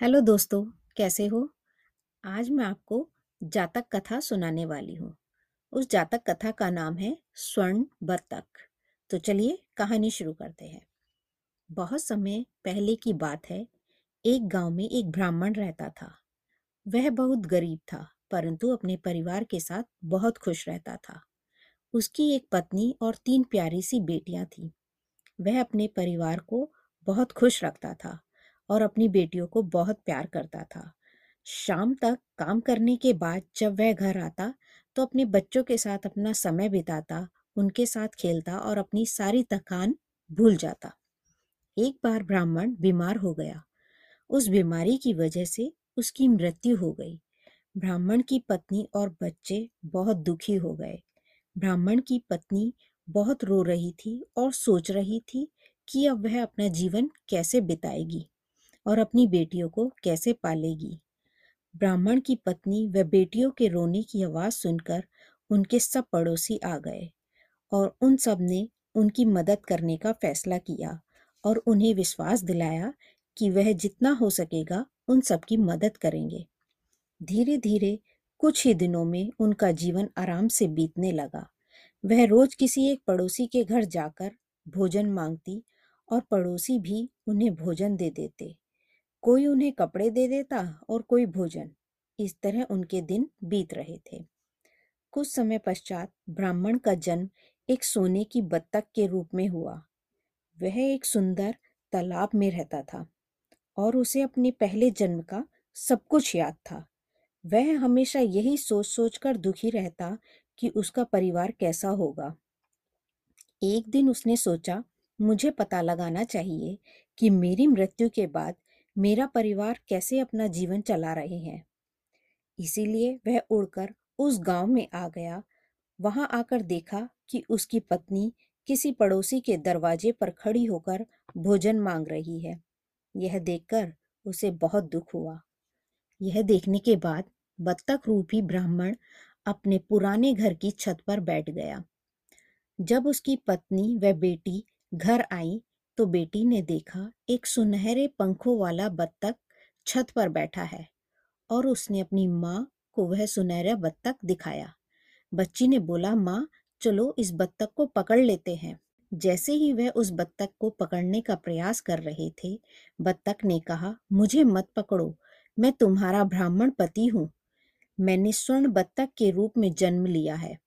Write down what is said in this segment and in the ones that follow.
Hello दोस्तों, कैसे हो? आज मैं आपको जातक कथा सुनाने वाली हूँ। उस जातक कथा का नाम है स्वर्ण बत्तख तो चलिए कहानी शुरू करते हैं। बहुत समय पहले की बात है, एक गाँव में एक ब्राह्मण रहता था। वह बहुत गरीब था, परंतु अपने परिवार के साथ बहुत खुश रहता था। उसकी एक पत्नी और तीन प्यारी सी बेटियाँ थीं। वह अपने परिवार को बहुत खुश रखता था। और अपनी बेटियों को बहुत प्यार करता था। शाम तक काम करने के बाद जब वह घर आता तो अपने बच्चों के साथ अपना समय बिताता, उनके साथ खेलता और अपनी सारी थकान भूल जाता। एक बार ब्राह्मण बीमार हो गया। उस बीमारी की वजह से उसकी मृत्यु हो गई। ब्राह्मण की पत्नी और बच्चे बहुत दुखी हो गए। ब्राह्मण की पत्नी बहुत रो रही थी और सोच रही थी कि अब वह अपना जीवन कैसे बिताएगी। और अपनी बेटियों को कैसे पालेगी? ब्राह्मण की पत्नी व बेटियों के रोने की आवाज़ सुनकर उनके सब पड़ोसी आ गए और उन सबने उनकी मदद करने का फैसला किया और उन्हें विश्वास दिलाया कि वह जितना हो सकेगा उन सब की मदद करेंगे। धीरे धीरे कुछ ही दिनों में उनका जीवन आराम से बीतने लगा। वह रोज किसी एक पड़ोसी के घर जाकर भोजन मांगती और पड़ोसी भी उन्हें भोजन दे देते। कोई उन्हें कपड़े दे देता और कोई भोजन। इस तरह उनके दिन बीत रहे थे। कुछ समय पश्चात ब्राह्मण का जन्म एक सोने की बत्तख के रूप में हुआ। वह एक सुंदर तालाब में रहता था और उसे अपने पहले जन्म का सब कुछ याद था। वह हमेशा यही सोच सोच कर दुखी रहता कि उसका परिवार कैसा होगा। एक दिन उसने सोचा, मुझे पता लगाना चाहिए कि मेरी मृत्यु के बाद मेरा परिवार कैसे अपना जीवन चला रहे हैं? इसीलिए वह उड़कर उस गाँव में आ गया। वहाँ आकर देखा कि उसकी पत्नी किसी पड़ोसी के दरवाजे पर खड़ी होकर भोजन मांग रही है। यह देखकर उसे बहुत दुख हुआ। यह देखने के बाद बत्तख रूपी ब्राह्मण अपने पुराने घर की छत पर बैठ गया। जब उसकी पत्नी व बेटी घर आई तो बेटी ने देखा एक सुनहरे पंखों वाला बत्तख छत पर बैठा है और उसने अपनी माँ को वह सुनहरा बत्तख दिखाया। बच्ची ने बोला, माँ, चलो इस बत्तख को पकड़ लेते हैं। जैसे ही वह उस बत्तख को पकड़ने का प्रयास कर रहे थे, बत्तख ने कहा, मुझे मत पकड़ो, मैं तुम्हारा ब्राह्मण पति हूँ। मैंने स्वर्ण बत्तख के रूप में जन्म लिया है।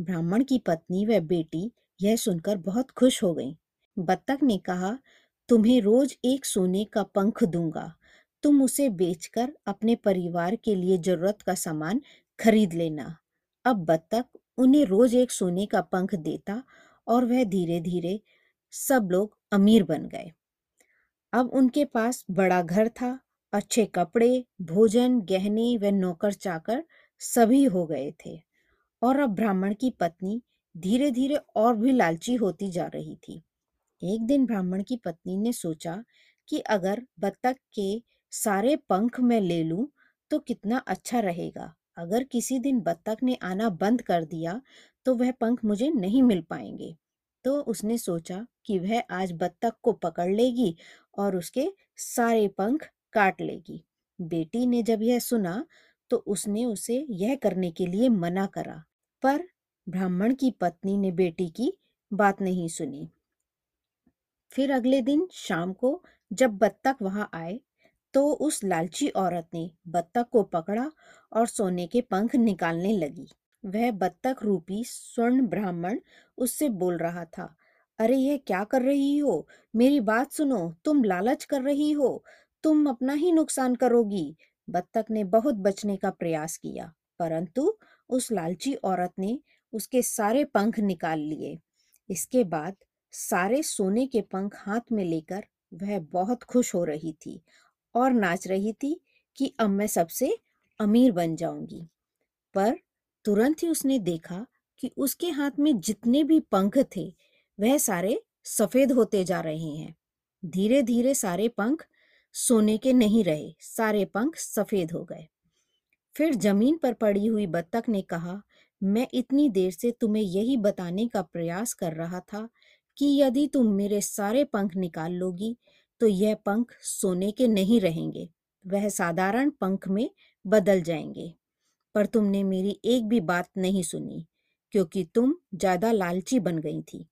ब्राह्मण की पत्नी व बेटी यह सुनकर बहुत खुश हो गईं। बत्तख ने कहा, तुम्हें रोज एक सोने का पंख दूँगा। तुम उसे बेचकर अपने परिवार के लिए ज़रूरत का सामान खरीद लेना। अब बत्तख उन्हें रोज एक सोने का पंख देता और वह धीरे धीरे सब लोग अमीर बन गए। अब उनके पास बड़ा घर था, अच्छे कपड़े, भोजन, गहने व नौकर चाकर सभी हो गए थे। और अब ब्राह्मण की पत्नी धीरे धीरे और भी लालची होती जा रही थी। एक दिन ब्राह्मण की पत्नी ने सोचा कि अगर बत्तख के सारे पंख मैं ले लूँ तो कितना अच्छा रहेगा। अगर किसी दिन बत्तख ने आना बंद कर दिया तो वह पंख मुझे नहीं मिल पाएँगे। तो उसने सोचा कि वह आज बत्तख को पकड़ लेगी और उसके सारे पंख काट लेगी। बेटी ने जब यह सुना तो उसने उसे यह करने के लिए मना करा। पर ब्राह्मण की पत्नी ने बेटी की बात नहीं सुनी। फिर अगले दिन शाम को जब बत्तख वहाँ आए तो उस लालची औरत ने बत्तख को पकड़ा और सोने के पंख निकालने लगी। वह बत्तख रूपी स्वर्ण ब्राह्मण उससे बोल रहा था, अरे, यह क्या कर रही हो? मेरी बात सुनो, तुम लालच कर रही हो, तुम अपना ही नुकसान करोगी। बत्तख ने बहुत बचने का प्रयास किया, परंतु उस लालची औरत ने उसके सारे पंख निकाल लिए। इसके बाद सारे सोने के पंख हाथ में लेकर वह बहुत खुश हो रही थी और नाच रही थी कि अब मैं सबसे अमीर बन जाऊँगी। पर तुरंत ही उसने देखा कि उसके हाथ में जितने भी पंख थे, वह सारे सफ़ेद होते जा रहे हैं। धीरे धीरे सारे पंख सोने के नहीं रहे, सारे पंख सफ़ेद हो गए। फिर ज़मीन पर पड़ी हुई बत्तख ने कहा, मैं इतनी देर से तुम्हें यही बताने का प्रयास कर रहा था कि यदि तुम मेरे सारे पंख निकाल लोगी तो यह पंख सोने के नहीं रहेंगे। वह साधारण पंख में बदल जाएँगे। पर तुमने मेरी एक भी बात नहीं सुनी, क्योंकि तुम ज़्यादा लालची बन गई थी।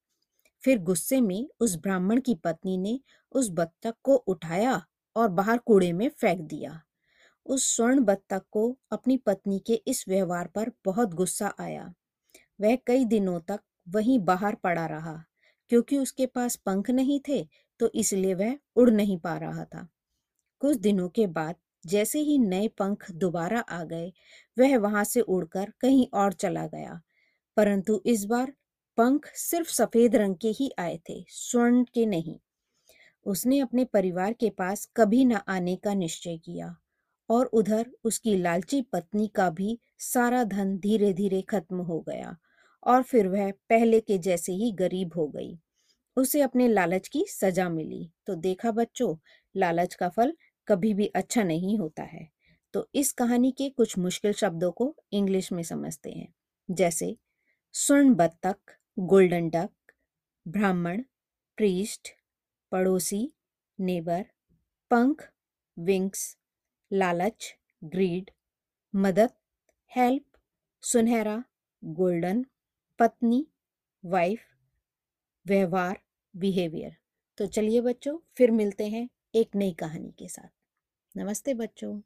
फिर गुस्से में उस ब्राह्मण की पत्नी ने उस बत्तख को उठाया और बाहर कूड़े में फेंक दिया। उस स्वर्ण बत्तख को अपनी पत्नी के इस व्यवहार पर बहुत गुस्सा आया। वह कई दिनों तक वहीं बाहर पड़ा रहा। क्योंकि उसके पास पंख नहीं थे तो इसलिए वह उड़ नहीं पा रहा था। कुछ दिनों के बाद जैसे ही नए पंख दोबारा आ गए, वह वहाँ से उड़कर कहीं और चला गया। परंतु इस बार पंख सिर्फ़ सफ़ेद रंग के ही आए थे, स्वर्ण के नहीं। उसने अपने परिवार के पास कभी न आने का निश्चय किया और उधर उसकी लालची पत्नी का भी सारा धन धीरे धीरे खत्म हो गया। और फिर वह पहले के जैसे ही गरीब हो गई। उसे अपने लालच की सजा मिली। तो देखा बच्चों, लालच का फल कभी भी अच्छा नहीं होता है। तो इस कहानी के कुछ मुश्किल शब्दों को इंग्लिश में समझते हैं। जैसे, स्वर्ण बत्तख, गोल्डन डक, ब्राह्मण, प्रीस्ट, पड़ोसी, नेबर, पंख, विंग्स, लालच, ग्रीड, मदद, हेल्प, सुनहरा, गोल्डन पत्नी वाइफ व्यवहार बिहेवियर तो चलिए बच्चों, फिर मिलते हैं एक नई कहानी के साथ। नमस्ते बच्चों।